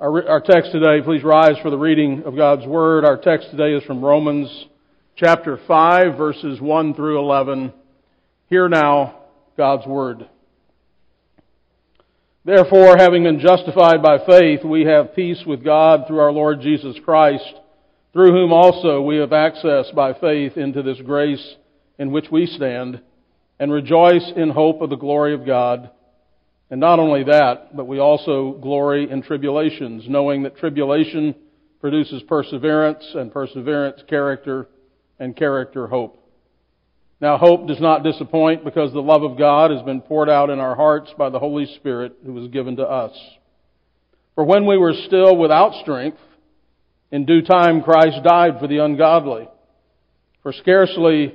Our, our text today, please rise for the reading of God's Word. Our text today is from Romans chapter 5, verses 1 through 11. Hear now God's Word. Therefore, having been justified by faith, we have peace with God through our Lord Jesus Christ, through whom also we have access by faith into this grace in which we stand, and rejoice in hope of the glory of God. And not only that, but we also glory in tribulations, knowing that tribulation produces perseverance, and perseverance character, and character hope. Now hope does not disappoint because the love of God has been poured out in our hearts by the Holy Spirit who was given to us. For when we were still without strength, in due time Christ died for the ungodly. For scarcely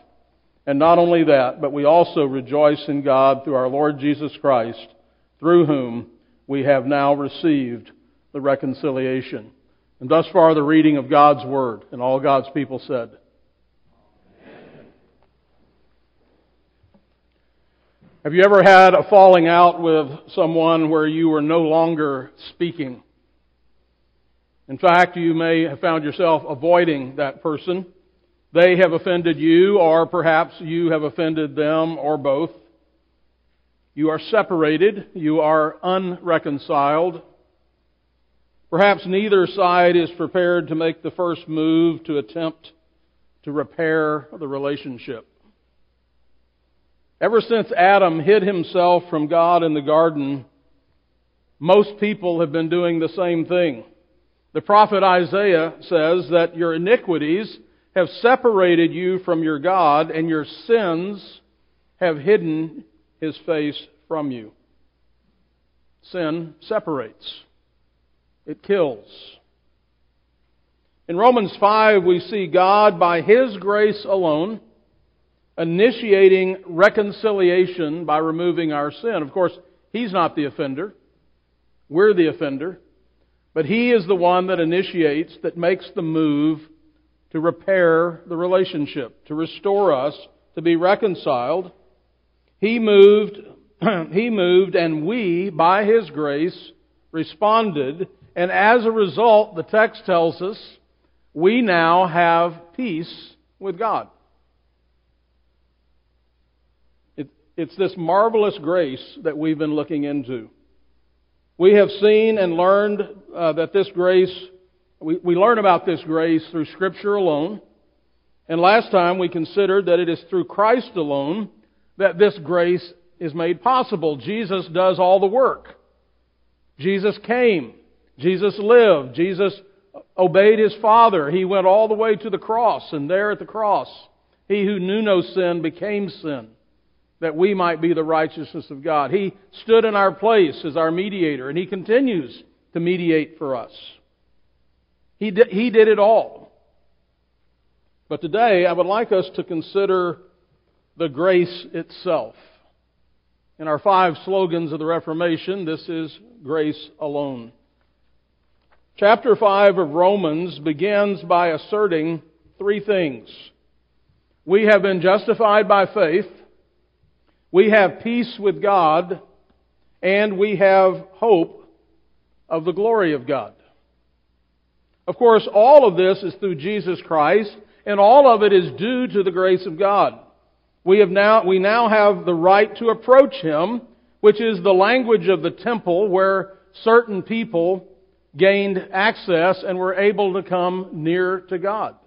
And not only that, but we also rejoice in God through our Lord Jesus Christ, through whom we have now received the reconciliation. And thus far, the reading of God's Word. And all God's people said. Amen. Have you ever had a falling out with someone where you were no longer speaking? In fact, you may have found yourself avoiding that person they have offended you, or perhaps you have offended them, or both. You are separated. You are unreconciled. Perhaps neither side is prepared to make the first move to attempt to repair the relationship. Ever since Adam hid himself from God in the garden, most people have been doing the same thing. The prophet Isaiah says that your iniquities have separated you from your God, and your sins have hidden his face from you. Sin separates, it kills. In Romans 5, we see God, by his grace alone, initiating reconciliation by removing our sin. Of course, he's not the offender, we're the offender. But he is the one that initiates, that makes the move to repair the relationship, to restore us, to be reconciled. He moved, he moved, and we, by His grace, responded. And as a result, the text tells us, we now have peace with God. It, it's this marvelous grace that we've been looking into. We have seen and learned uh, that this grace we, we learn about this grace through Scripture alone. And last time we considered that it is through Christ alone that this grace is made possible. Jesus does all the work. Jesus came. Jesus lived. Jesus obeyed his Father. He went all the way to the cross, and there at the cross, he who knew no sin became sin, that we might be the righteousness of God. He stood in our place as our mediator, and he continues to mediate for us. He did, he did it all. But today, I would like us to consider the grace itself. In our five slogans of the Reformation, this is grace alone. Chapter 5 of Romans begins by asserting three things. We have been justified by faith, we have peace with God, and we have hope of the glory of God. Of course, all of this is through Jesus Christ, and all of it is due to the grace of God. We, have now, we now have the right to approach Him, which is the language of the temple where certain people gained access and were able to come near to God.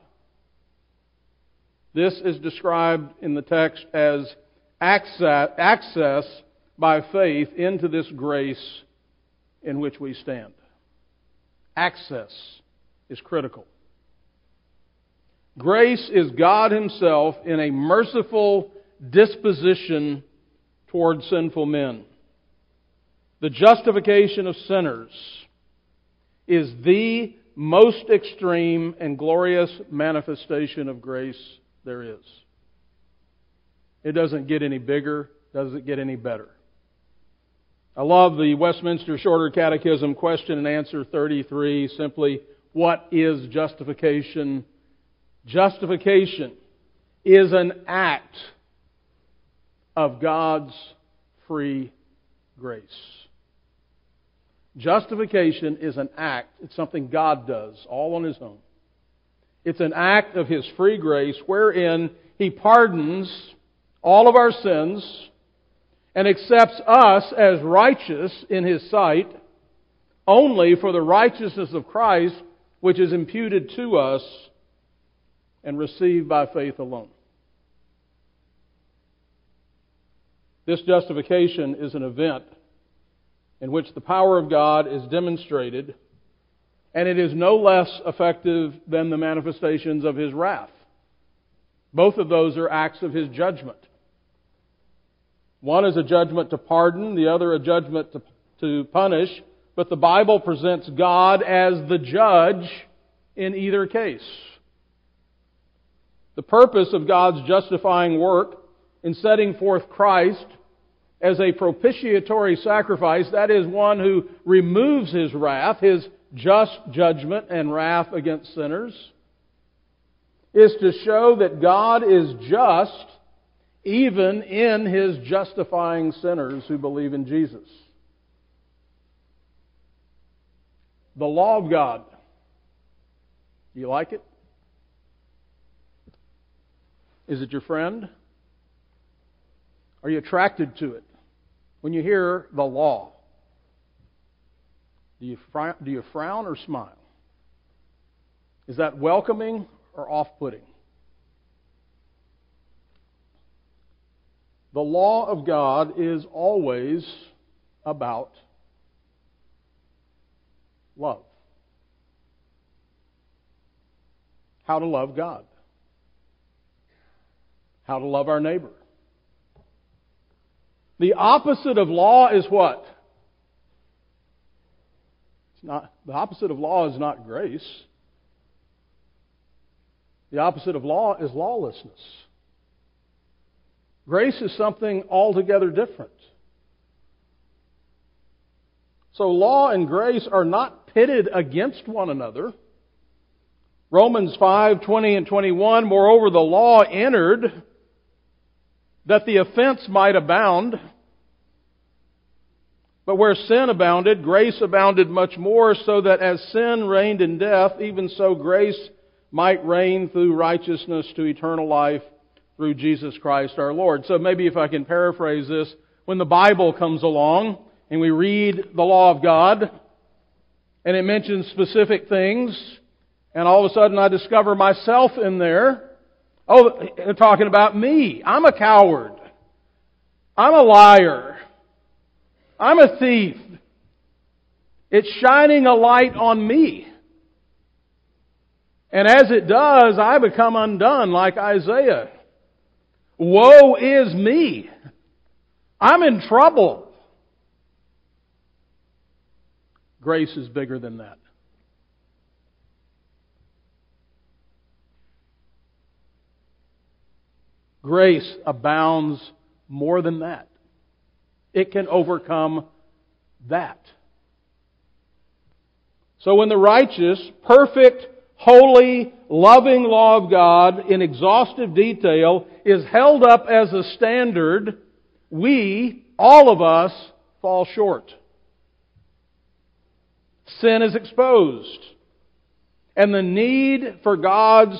This is described in the text as access, access by faith into this grace in which we stand. Access is critical. Grace is God Himself in a merciful disposition toward sinful men. The justification of sinners. is the most extreme and glorious manifestation of grace there is. It doesn't get any bigger, doesn't get any better. I love the Westminster Shorter Catechism question and answer 33 simply, what is justification? Justification is an act of God's free grace. Justification is an act. It's something God does all on His own. It's an act of His free grace wherein He pardons all of our sins and accepts us as righteous in His sight only for the righteousness of Christ which is imputed to us and received by faith alone. This justification is an event in which the power of God is demonstrated, and it is no less effective than the manifestations of His wrath. Both of those are acts of His judgment. One is a judgment to pardon, the other a judgment to, to punish, but the Bible presents God as the judge in either case. The purpose of God's justifying work in setting forth Christ as a propitiatory sacrifice, that is, one who removes his wrath, his just judgment and wrath against sinners, is to show that God is just even in his justifying sinners who believe in Jesus. The law of God. Do you like it? Is it your friend? Are you attracted to it? when you hear the law? Do you, frown, do you frown or smile? Is that welcoming or off putting? The law of God is always about love. How to love God. How to love our neighbor. The opposite of law is what? It's not, the opposite of law is not grace. The opposite of law is lawlessness. Grace is something altogether different. So law and grace are not pitted against one another. Romans 5, 20 and 21, moreover the law entered that the offense might abound. But where sin abounded, grace abounded much more, so that as sin reigned in death, even so grace might reign through righteousness to eternal life through Jesus Christ our Lord. So maybe if I can paraphrase this, when the Bible comes along and we read the law of God, and it mentions specific things, and all of a sudden I discover myself in there, Oh, they're talking about me. I'm a coward. I'm a liar. I'm a thief. It's shining a light on me. And as it does, I become undone like Isaiah. Woe is me. I'm in trouble. Grace is bigger than that. Grace abounds more than that. It can overcome that. So when the righteous, perfect, holy, loving law of God in exhaustive detail is held up as a standard, we, all of us, fall short. Sin is exposed. And the need for God's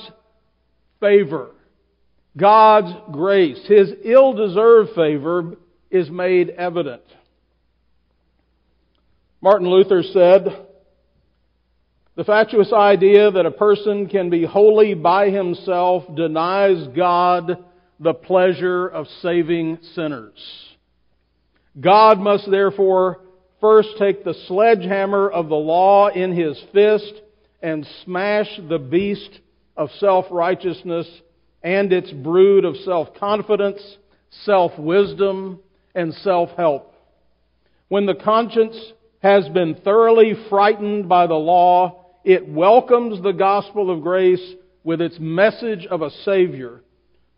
favor God's grace, His ill deserved favor, is made evident. Martin Luther said, the fatuous idea that a person can be holy by himself denies God the pleasure of saving sinners. God must therefore first take the sledgehammer of the law in his fist and smash the beast of self-righteousness and its brood of self-confidence, self-wisdom, and self-help. When the conscience has been thoroughly frightened by the law, it welcomes the gospel of grace with its message of a Savior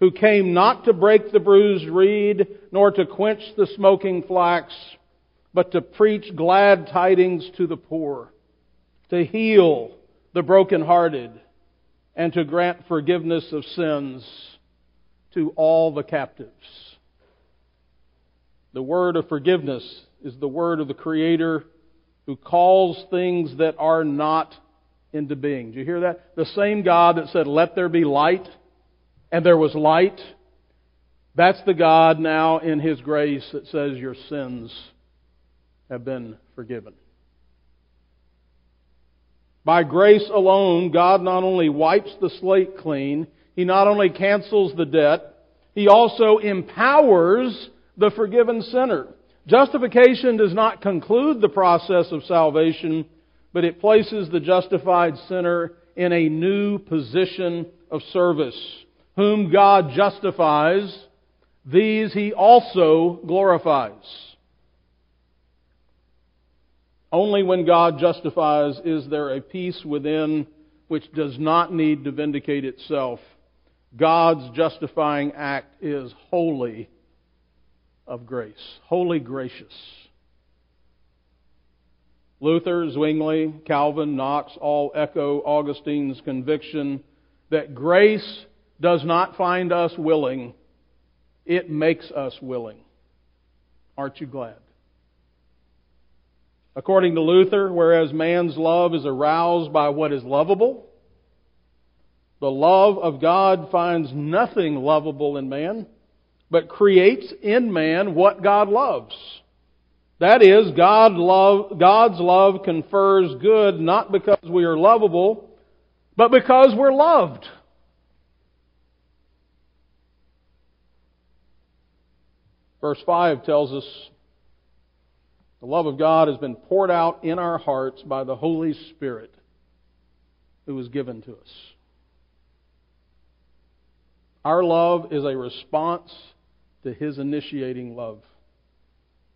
who came not to break the bruised reed, nor to quench the smoking flax, but to preach glad tidings to the poor, to heal the brokenhearted, and to grant forgiveness of sins to all the captives. The word of forgiveness is the word of the Creator who calls things that are not into being. Do you hear that? The same God that said, Let there be light, and there was light. That's the God now in His grace that says, Your sins have been forgiven. By grace alone, God not only wipes the slate clean, He not only cancels the debt, He also empowers the forgiven sinner. Justification does not conclude the process of salvation, but it places the justified sinner in a new position of service. Whom God justifies, these he also glorifies. Only when God justifies is there a peace within which does not need to vindicate itself. God's justifying act is wholly of grace, wholly gracious. Luther, Zwingli, Calvin, Knox all echo Augustine's conviction that grace does not find us willing, it makes us willing. Aren't you glad? According to Luther, whereas man's love is aroused by what is lovable, the love of God finds nothing lovable in man, but creates in man what God loves. That is, God love, God's love confers good not because we are lovable, but because we're loved. Verse 5 tells us the love of God has been poured out in our hearts by the Holy Spirit who was given to us. Our love is a response to His initiating love.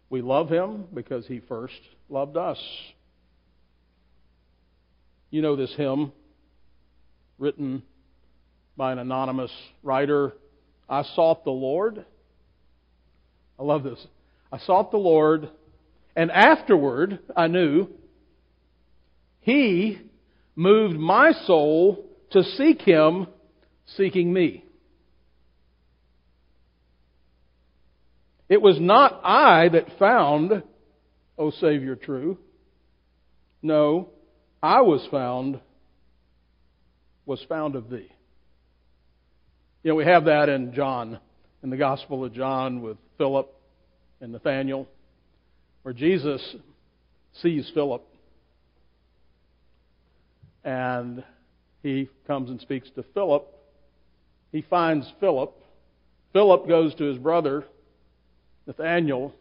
We love Him because He first loved us. You know this hymn written by an anonymous writer. I sought the Lord. I love this. I sought the Lord, and afterward I knew He moved my soul to seek Him, seeking me. It was not I that found, O Savior true. No, I was found, was found of thee. You know, we have that in John, in the Gospel of John with Philip and Nathaniel, where Jesus sees Philip and he comes and speaks to Philip. He finds Philip. Philip goes to his brother Nathaniel,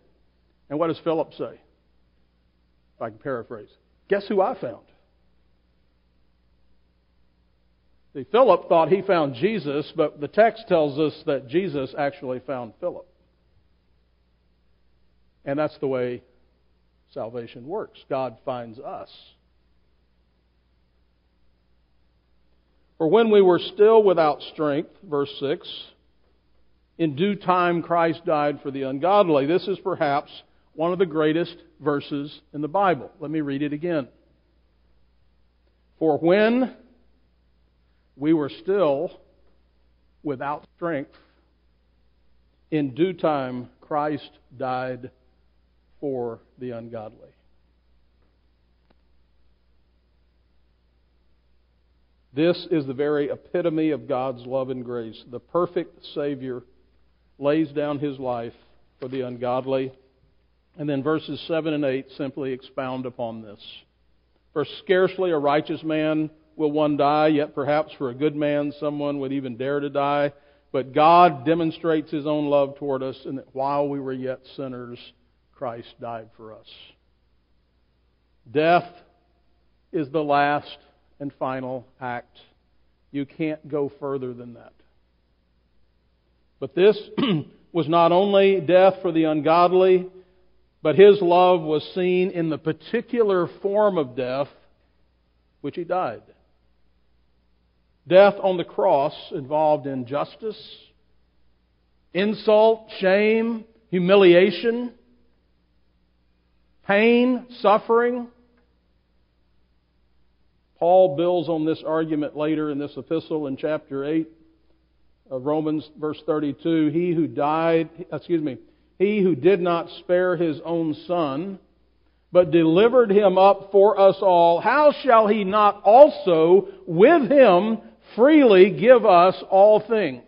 and what does Philip say? If I can paraphrase. Guess who I found? See, Philip thought he found Jesus, but the text tells us that Jesus actually found Philip. And that's the way salvation works. God finds us. For when we were still without strength, verse 6, in due time, Christ died for the ungodly. This is perhaps one of the greatest verses in the Bible. Let me read it again. For when we were still without strength, in due time, Christ died for the ungodly. This is the very epitome of God's love and grace. The perfect Savior lays down his life for the ungodly. And then verses 7 and 8 simply expound upon this. For scarcely a righteous man will one die, yet perhaps for a good man someone would even dare to die. But God demonstrates his own love toward us and that while we were yet sinners, Christ died for us. Death is the last and final act. You can't go further than that. But this was not only death for the ungodly, But his love was seen in the particular form of death which he died. Death on the cross involved injustice, insult, shame, humiliation, pain, suffering. Paul builds on this argument later in this epistle in chapter 8 of Romans, verse 32. He who died, excuse me, he who did not spare his own son, but delivered him up for us all, how shall he not also with him freely give us all things?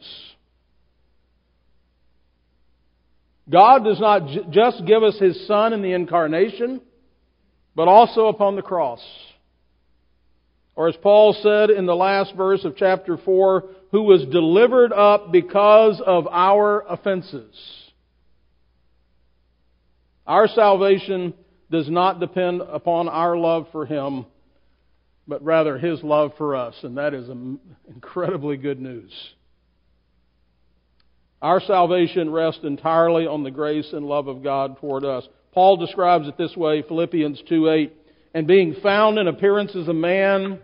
God does not j- just give us his son in the incarnation, but also upon the cross. Or as Paul said in the last verse of chapter 4, who was delivered up because of our offenses. Our salvation does not depend upon our love for Him, but rather His love for us. And that is um, incredibly good news. Our salvation rests entirely on the grace and love of God toward us. Paul describes it this way, Philippians 2 8. And being found in appearance as a man,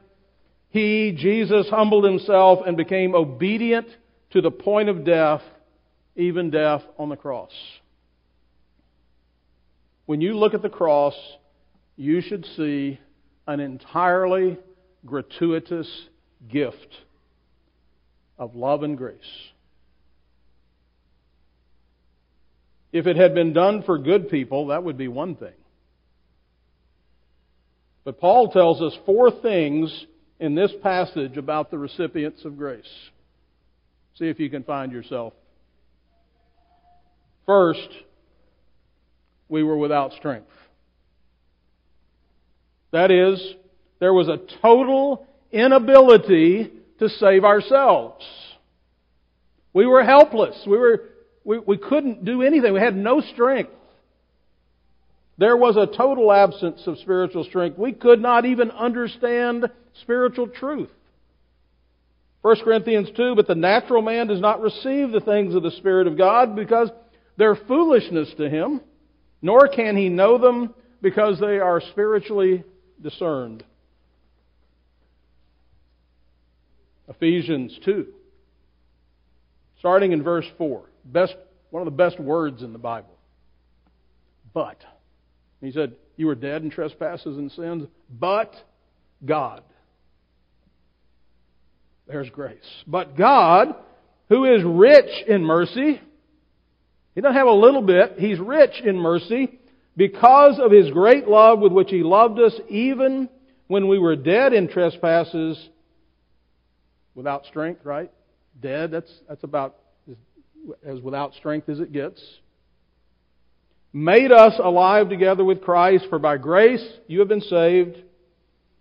he, Jesus, humbled himself and became obedient to the point of death, even death on the cross. When you look at the cross, you should see an entirely gratuitous gift of love and grace. If it had been done for good people, that would be one thing. But Paul tells us four things in this passage about the recipients of grace. See if you can find yourself. First, we were without strength. That is, there was a total inability to save ourselves. We were helpless. We, were, we, we couldn't do anything. We had no strength. There was a total absence of spiritual strength. We could not even understand spiritual truth. 1 Corinthians 2, but the natural man does not receive the things of the Spirit of God because they're foolishness to him nor can he know them because they are spiritually discerned. Ephesians 2, starting in verse 4. Best, one of the best words in the Bible. But. He said, You were dead in trespasses and sins, but God. There's grace. But God, who is rich in mercy, he doesn't have a little bit. He's rich in mercy because of his great love with which he loved us even when we were dead in trespasses without strength, right? Dead, that's, that's about as without strength as it gets. Made us alive together with Christ, for by grace you have been saved,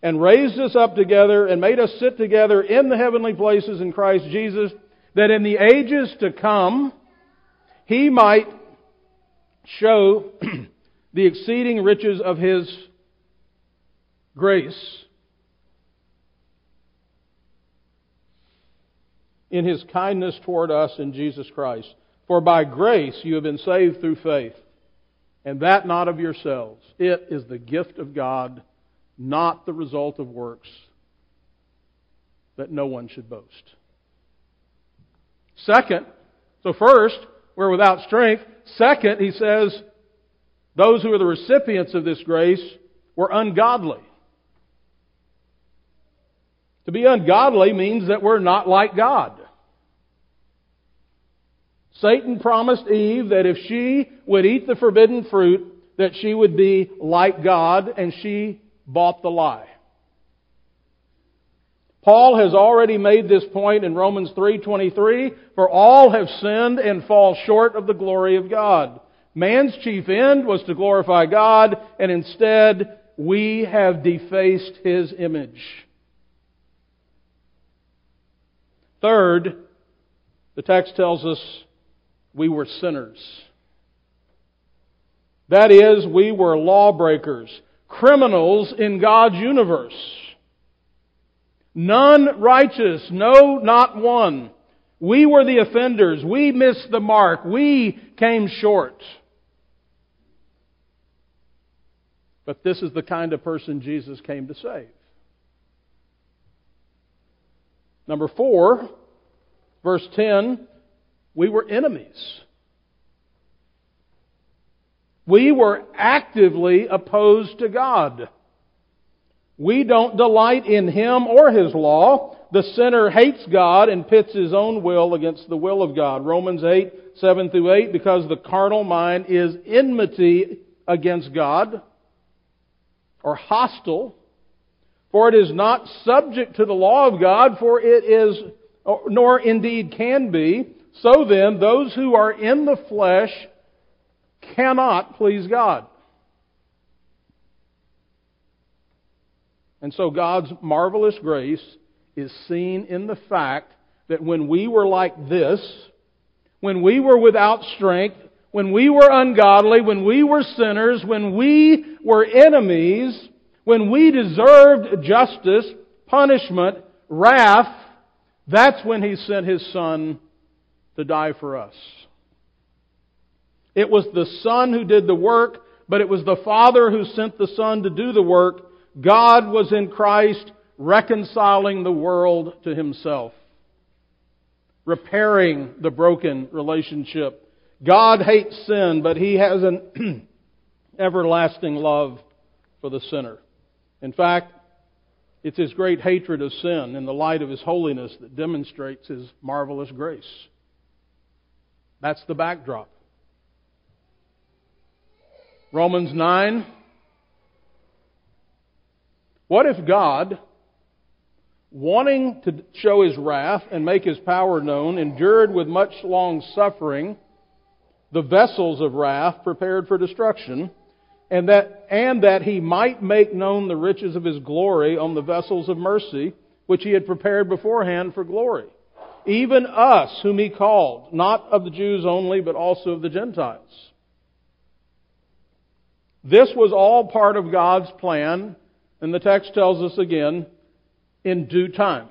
and raised us up together and made us sit together in the heavenly places in Christ Jesus, that in the ages to come, he might show the exceeding riches of his grace in his kindness toward us in Jesus Christ. For by grace you have been saved through faith, and that not of yourselves. It is the gift of God, not the result of works, that no one should boast. Second, so first, we're without strength. Second, he says, those who are the recipients of this grace were ungodly. To be ungodly means that we're not like God. Satan promised Eve that if she would eat the forbidden fruit, that she would be like God, and she bought the lie. Paul has already made this point in Romans 3:23, for all have sinned and fall short of the glory of God. Man's chief end was to glorify God, and instead we have defaced his image. Third, the text tells us we were sinners. That is, we were lawbreakers, criminals in God's universe. None righteous, no, not one. We were the offenders. We missed the mark. We came short. But this is the kind of person Jesus came to save. Number four, verse 10, we were enemies. We were actively opposed to God. We don't delight in Him or His law. The sinner hates God and pits his own will against the will of God. Romans 8, 7 through 8, because the carnal mind is enmity against God or hostile, for it is not subject to the law of God, for it is, nor indeed can be. So then, those who are in the flesh cannot please God. And so God's marvelous grace is seen in the fact that when we were like this, when we were without strength, when we were ungodly, when we were sinners, when we were enemies, when we deserved justice, punishment, wrath, that's when He sent His Son to die for us. It was the Son who did the work, but it was the Father who sent the Son to do the work. God was in Christ reconciling the world to Himself, repairing the broken relationship. God hates sin, but He has an everlasting love for the sinner. In fact, it's His great hatred of sin in the light of His holiness that demonstrates His marvelous grace. That's the backdrop. Romans 9. What if God, wanting to show his wrath and make his power known, endured with much long suffering the vessels of wrath prepared for destruction, and that, and that he might make known the riches of his glory on the vessels of mercy, which he had prepared beforehand for glory. Even us, whom he called, not of the Jews only, but also of the Gentiles. This was all part of God's plan, and the text tells us again, in due time.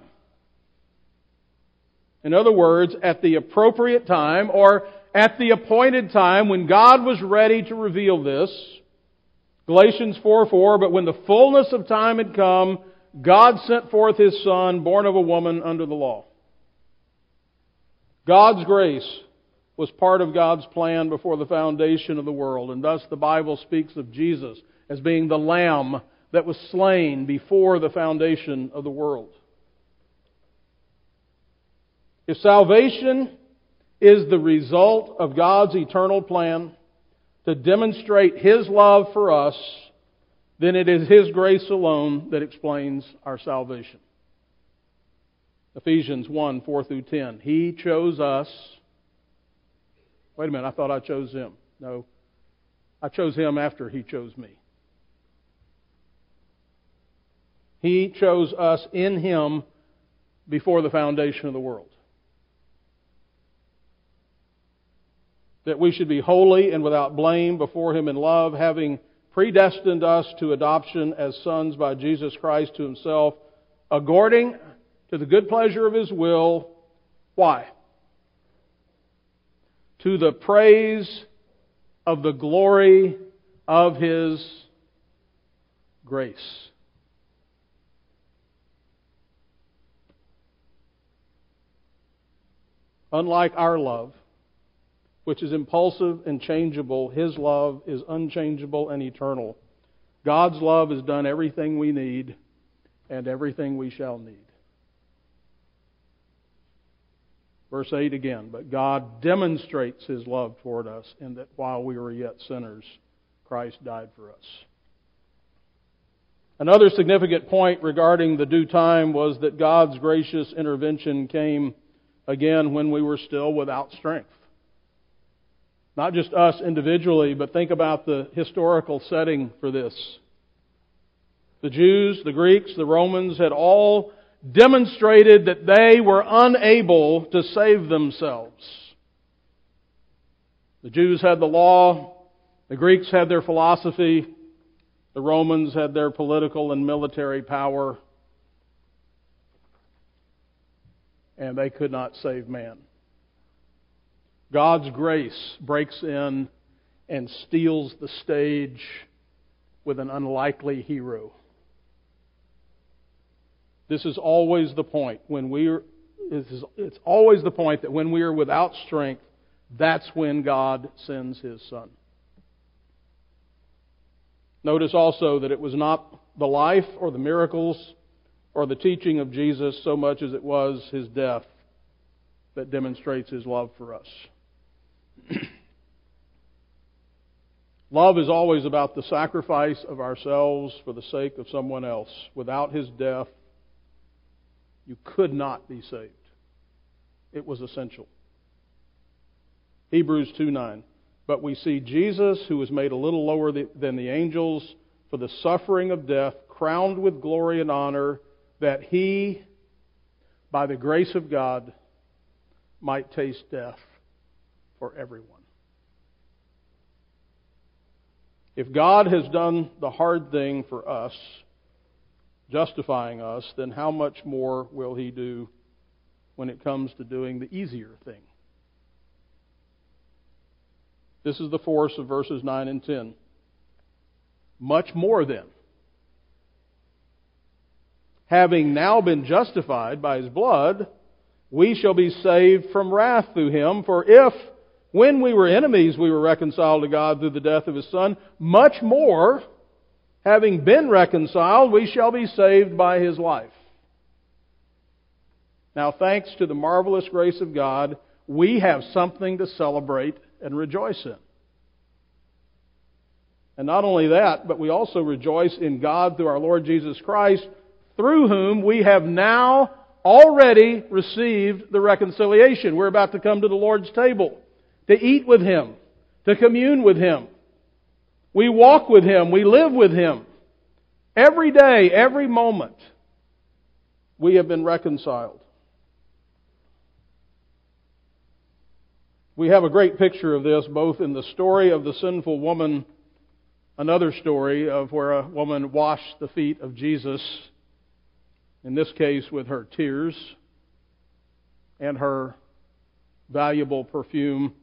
In other words, at the appropriate time, or at the appointed time when God was ready to reveal this. Galatians 4 4, but when the fullness of time had come, God sent forth His Son, born of a woman under the law. God's grace was part of God's plan before the foundation of the world, and thus the Bible speaks of Jesus as being the Lamb that was slain before the foundation of the world. If salvation is the result of God's eternal plan to demonstrate His love for us, then it is His grace alone that explains our salvation. Ephesians 1 4 through 10. He chose us. Wait a minute, I thought I chose Him. No, I chose Him after He chose me. He chose us in Him before the foundation of the world. That we should be holy and without blame before Him in love, having predestined us to adoption as sons by Jesus Christ to Himself, according to the good pleasure of His will. Why? To the praise of the glory of His grace. Unlike our love, which is impulsive and changeable, His love is unchangeable and eternal. God's love has done everything we need and everything we shall need. Verse 8 again, but God demonstrates His love toward us in that while we were yet sinners, Christ died for us. Another significant point regarding the due time was that God's gracious intervention came again when we were still without strength. Not just us individually, but think about the historical setting for this. The Jews, the Greeks, the Romans had all demonstrated that they were unable to save themselves. The Jews had the law, the Greeks had their philosophy, the Romans had their political and military power. and they could not save man. God's grace breaks in and steals the stage with an unlikely hero. This is always the point when we are, it's always the point that when we are without strength, that's when God sends His Son. Notice also that it was not the life or the miracles or the teaching of Jesus so much as it was His death that demonstrates His love for us. love is always about the sacrifice of ourselves for the sake of someone else. Without His death, you could not be saved. It was essential. Hebrews 2 9. But we see Jesus, who was made a little lower than the angels for the suffering of death, crowned with glory and honor, that he, by the grace of God, might taste death for everyone. If God has done the hard thing for us, justifying us, then how much more will He do when it comes to doing the easier thing? This is the force of verses 9 and 10. Much more then. Having now been justified by his blood, we shall be saved from wrath through him. For if, when we were enemies, we were reconciled to God through the death of his Son, much more, having been reconciled, we shall be saved by his life. Now, thanks to the marvelous grace of God, we have something to celebrate and rejoice in. And not only that, but we also rejoice in God through our Lord Jesus Christ, through whom we have now already received the reconciliation. We're about to come to the Lord's table to eat with Him, to commune with Him. We walk with Him. We live with Him. Every day, every moment, we have been reconciled. We have a great picture of this both in the story of the sinful woman, another story of where a woman washed the feet of Jesus, in this case with her tears and her valuable perfume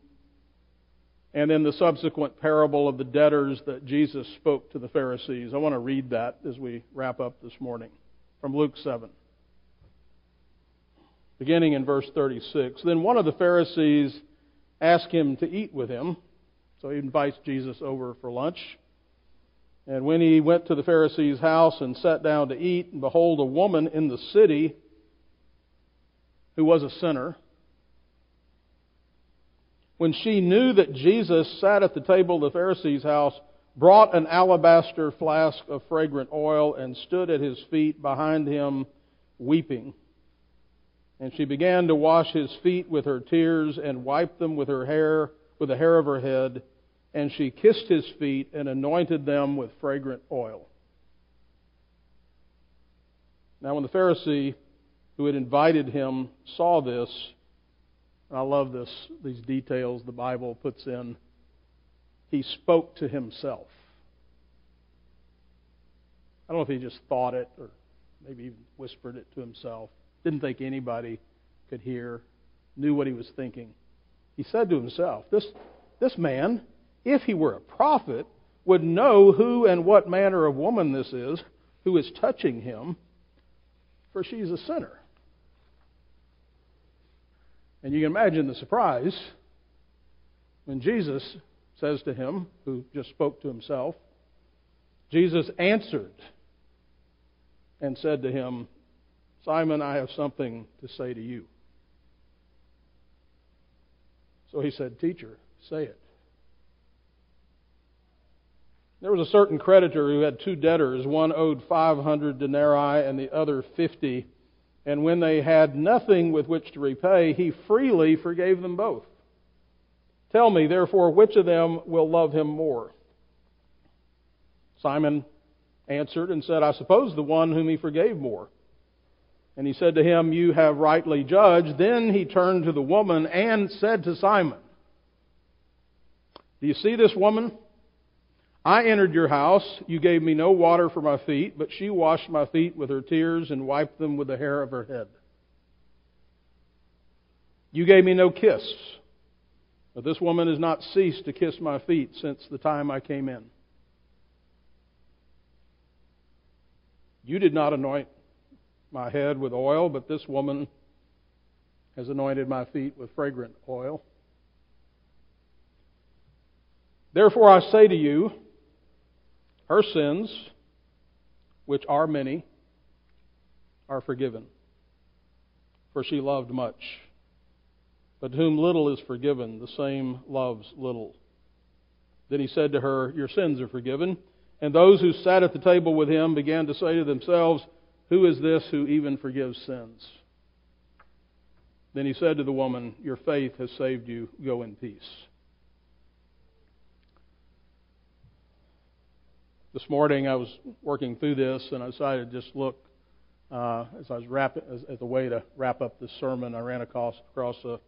and in the subsequent parable of the debtors that Jesus spoke to the Pharisees. I want to read that as we wrap up this morning from Luke 7. Beginning in verse 36. Then one of the Pharisees asked him to eat with him. So he invites Jesus over for lunch. And when he went to the Pharisee's house and sat down to eat, and behold, a woman in the city who was a sinner when she knew that Jesus sat at the table of the Pharisee's house, brought an alabaster flask of fragrant oil and stood at his feet behind him, weeping. And she began to wash his feet with her tears and wiped them with her hair, with the hair of her head. And she kissed his feet and anointed them with fragrant oil. Now, when the Pharisee who had invited him saw this, I love this, these details the Bible puts in. He spoke to himself. I don't know if he just thought it or maybe even whispered it to himself. Didn't think anybody could hear, knew what he was thinking. He said to himself, This, this man, if he were a prophet, would know who and what manner of woman this is who is touching him, for she's a sinner. And you can imagine the surprise when Jesus says to him, who just spoke to himself, Jesus answered and said to him, Simon, I have something to say to you. So he said, Teacher, say it. There was a certain creditor who had two debtors. One owed 500 denarii and the other 50 and when they had nothing with which to repay, he freely forgave them both. Tell me, therefore, which of them will love him more? Simon answered and said, I suppose the one whom he forgave more. And he said to him, You have rightly judged. Then he turned to the woman and said to Simon, Do you see this woman? I entered your house. You gave me no water for my feet, but she washed my feet with her tears and wiped them with the hair of her head. You gave me no kiss, but this woman has not ceased to kiss my feet since the time I came in. You did not anoint my head with oil, but this woman has anointed my feet with fragrant oil. Therefore I say to you, her sins, which are many, are forgiven. For she loved much. But to whom little is forgiven, the same loves little. Then he said to her, Your sins are forgiven. And those who sat at the table with him began to say to themselves, Who is this who even forgives sins? Then he said to the woman, Your faith has saved you. Go in peace. This morning I was working through this and I decided to just look uh, as I was wrapping, as, as, a way to wrap up this sermon. I ran across, across a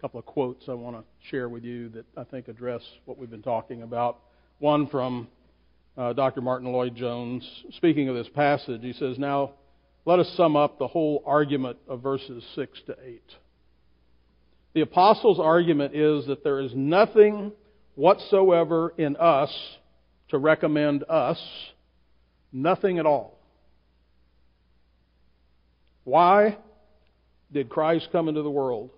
couple of quotes I want to share with you that I think address what we've been talking about. One from uh, Dr. Martyn Lloyd-Jones. Speaking of this passage, he says, Now let us sum up the whole argument of verses 6 to 8. The apostle's argument is that there is nothing whatsoever in us to recommend us, nothing at all. Why did Christ come into the world?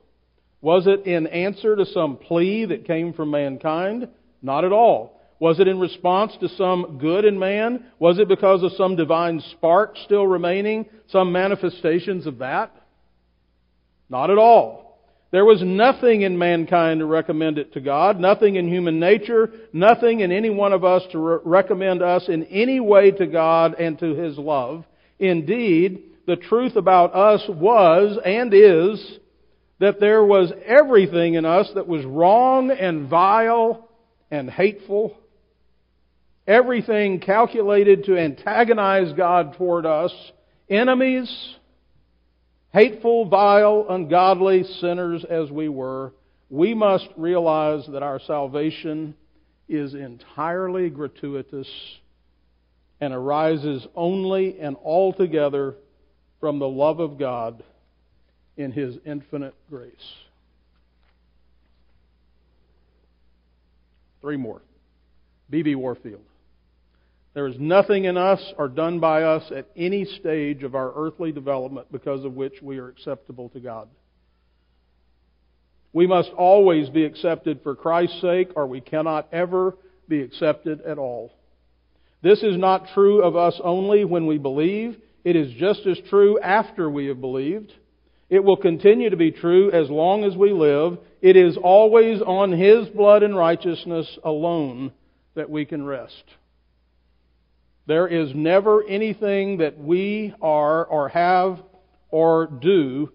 Was it in answer to some plea that came from mankind? Not at all. Was it in response to some good in man? Was it because of some divine spark still remaining? Some manifestations of that? Not at all. There was nothing in mankind to recommend it to God, nothing in human nature, nothing in any one of us to re- recommend us in any way to God and to His love. Indeed, the truth about us was and is that there was everything in us that was wrong and vile and hateful. Everything calculated to antagonize God toward us. Enemies, hateful, vile, ungodly sinners as we were, we must realize that our salvation is entirely gratuitous and arises only and altogether from the love of God in His infinite grace. Three more. B.B. Warfield. There is nothing in us or done by us at any stage of our earthly development because of which we are acceptable to God. We must always be accepted for Christ's sake, or we cannot ever be accepted at all. This is not true of us only when we believe, it is just as true after we have believed. It will continue to be true as long as we live. It is always on His blood and righteousness alone that we can rest. There is never anything that we are or have or do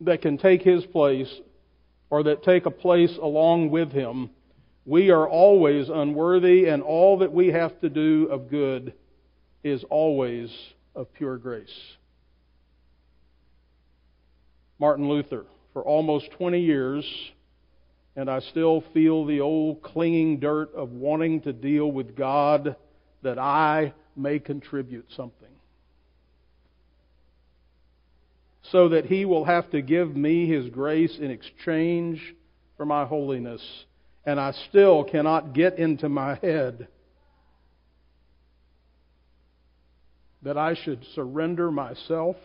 that can take his place or that take a place along with him. We are always unworthy, and all that we have to do of good is always of pure grace. Martin Luther, for almost 20 years, and I still feel the old clinging dirt of wanting to deal with God that I may contribute something. So that He will have to give me His grace in exchange for my holiness. And I still cannot get into my head that I should surrender myself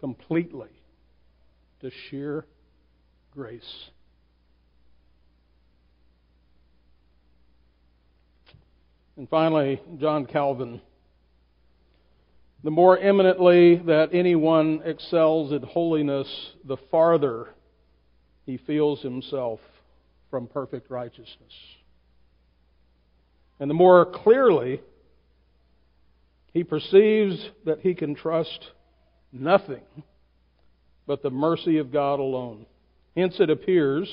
completely to sheer grace. And finally, John Calvin. The more eminently that anyone excels in holiness, the farther he feels himself from perfect righteousness. And the more clearly he perceives that he can trust nothing but the mercy of God alone. Hence it appears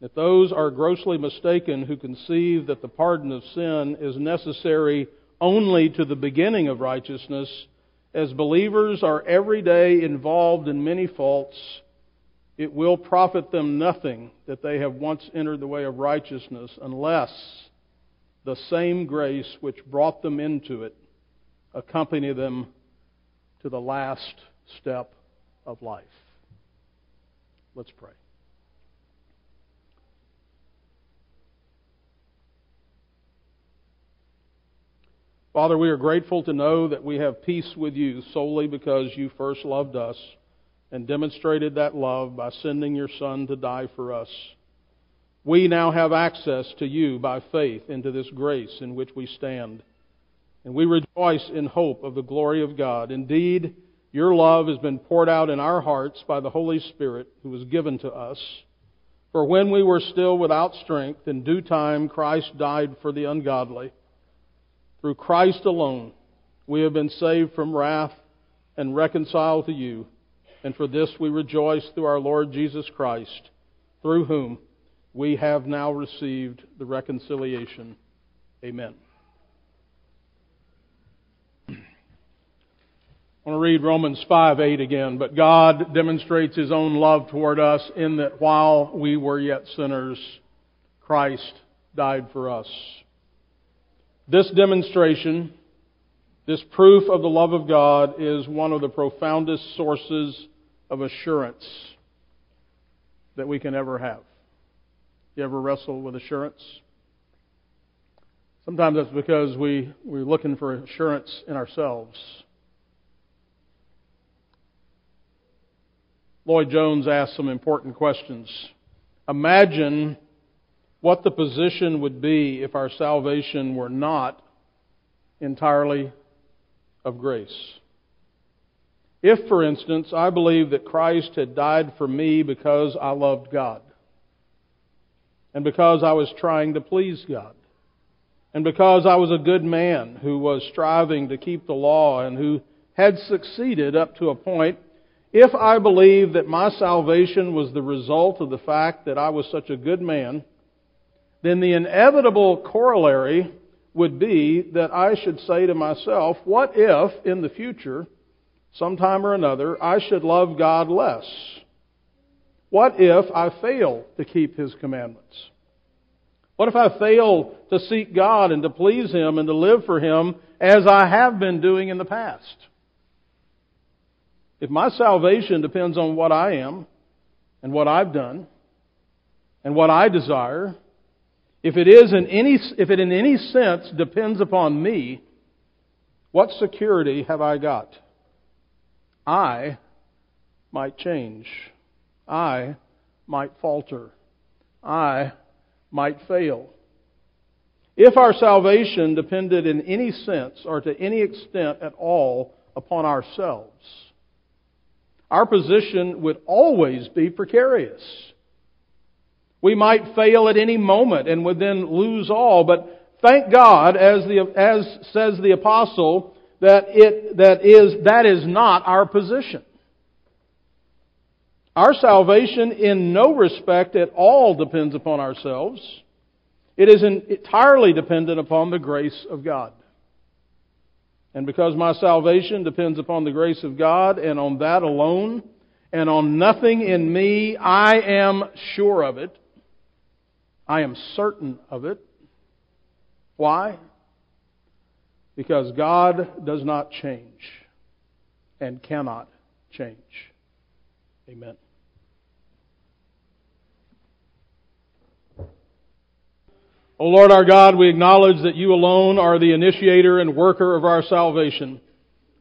that those are grossly mistaken who conceive that the pardon of sin is necessary only to the beginning of righteousness, as believers are every day involved in many faults, it will profit them nothing that they have once entered the way of righteousness unless the same grace which brought them into it accompany them to the last step of life. Let's pray. Father, we are grateful to know that we have peace with you solely because you first loved us and demonstrated that love by sending your Son to die for us. We now have access to you by faith into this grace in which we stand. And we rejoice in hope of the glory of God. Indeed, your love has been poured out in our hearts by the Holy Spirit who was given to us. For when we were still without strength, in due time Christ died for the ungodly. Through Christ alone, we have been saved from wrath and reconciled to you. And for this we rejoice through our Lord Jesus Christ, through whom we have now received the reconciliation. Amen. I want to read Romans 5 8 again. But God demonstrates His own love toward us in that while we were yet sinners, Christ died for us. This demonstration, this proof of the love of God, is one of the profoundest sources of assurance that we can ever have. You ever wrestle with assurance? Sometimes that's because we, we're looking for assurance in ourselves. Lloyd Jones asked some important questions. Imagine what the position would be if our salvation were not entirely of grace. If, for instance, I believed that Christ had died for me because I loved God, and because I was trying to please God, and because I was a good man who was striving to keep the law and who had succeeded up to a point if I believe that my salvation was the result of the fact that I was such a good man, then the inevitable corollary would be that I should say to myself, what if in the future, sometime or another, I should love God less? What if I fail to keep His commandments? What if I fail to seek God and to please Him and to live for Him as I have been doing in the past? If my salvation depends on what I am and what I've done and what I desire, if it is in any if it in any sense depends upon me, what security have I got? I might change. I might falter. I might fail. If our salvation depended in any sense or to any extent at all upon ourselves, our position would always be precarious. We might fail at any moment and would then lose all, but thank God, as, the, as says the apostle, that, it, that, is, that is not our position. Our salvation in no respect at all depends upon ourselves. It is entirely dependent upon the grace of God. And because my salvation depends upon the grace of God and on that alone, and on nothing in me, I am sure of it. I am certain of it. Why? Because God does not change and cannot change. Amen. O Lord our God, we acknowledge that you alone are the initiator and worker of our salvation.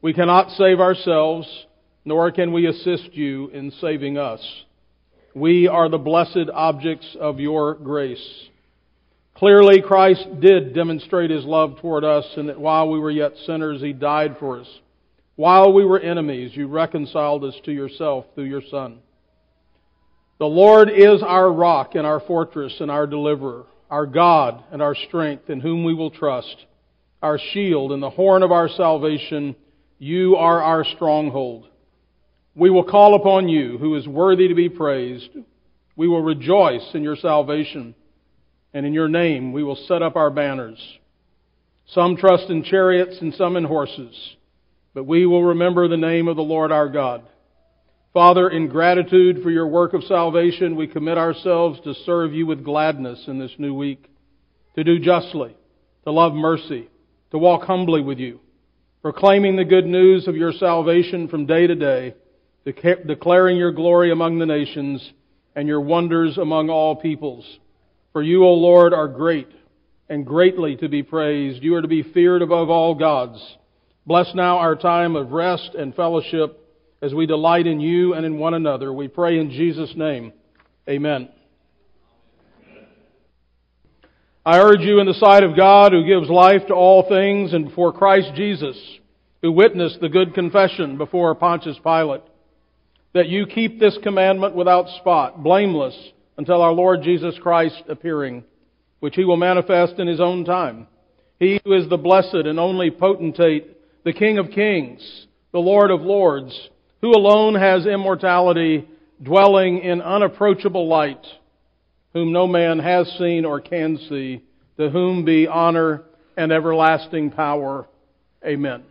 We cannot save ourselves, nor can we assist you in saving us. We are the blessed objects of your grace. Clearly, Christ did demonstrate his love toward us, and that while we were yet sinners, he died for us. While we were enemies, you reconciled us to yourself through your Son. The Lord is our rock and our fortress and our deliverer our God and our strength, in whom we will trust, our shield and the horn of our salvation. You are our stronghold. We will call upon you, who is worthy to be praised. We will rejoice in your salvation, and in your name we will set up our banners. Some trust in chariots and some in horses, but we will remember the name of the Lord our God. Father, in gratitude for your work of salvation, we commit ourselves to serve you with gladness in this new week, to do justly, to love mercy, to walk humbly with you, proclaiming the good news of your salvation from day to day, declaring your glory among the nations and your wonders among all peoples. For you, O Lord, are great. and greatly to be praised. You are to be feared above all gods. Bless now our time of rest and fellowship as we delight in you and in one another. We pray in Jesus' name. Amen. I urge you in the sight of God who gives life to all things and before Christ Jesus, who witnessed the good confession before Pontius Pilate, that you keep this commandment without spot, blameless, until our Lord Jesus Christ appearing, which he will manifest in his own time. He who is the blessed and only potentate, the King of kings, the Lord of lords, who alone has immortality, dwelling in unapproachable light, whom no man has seen or can see, to whom be honor and everlasting power. Amen.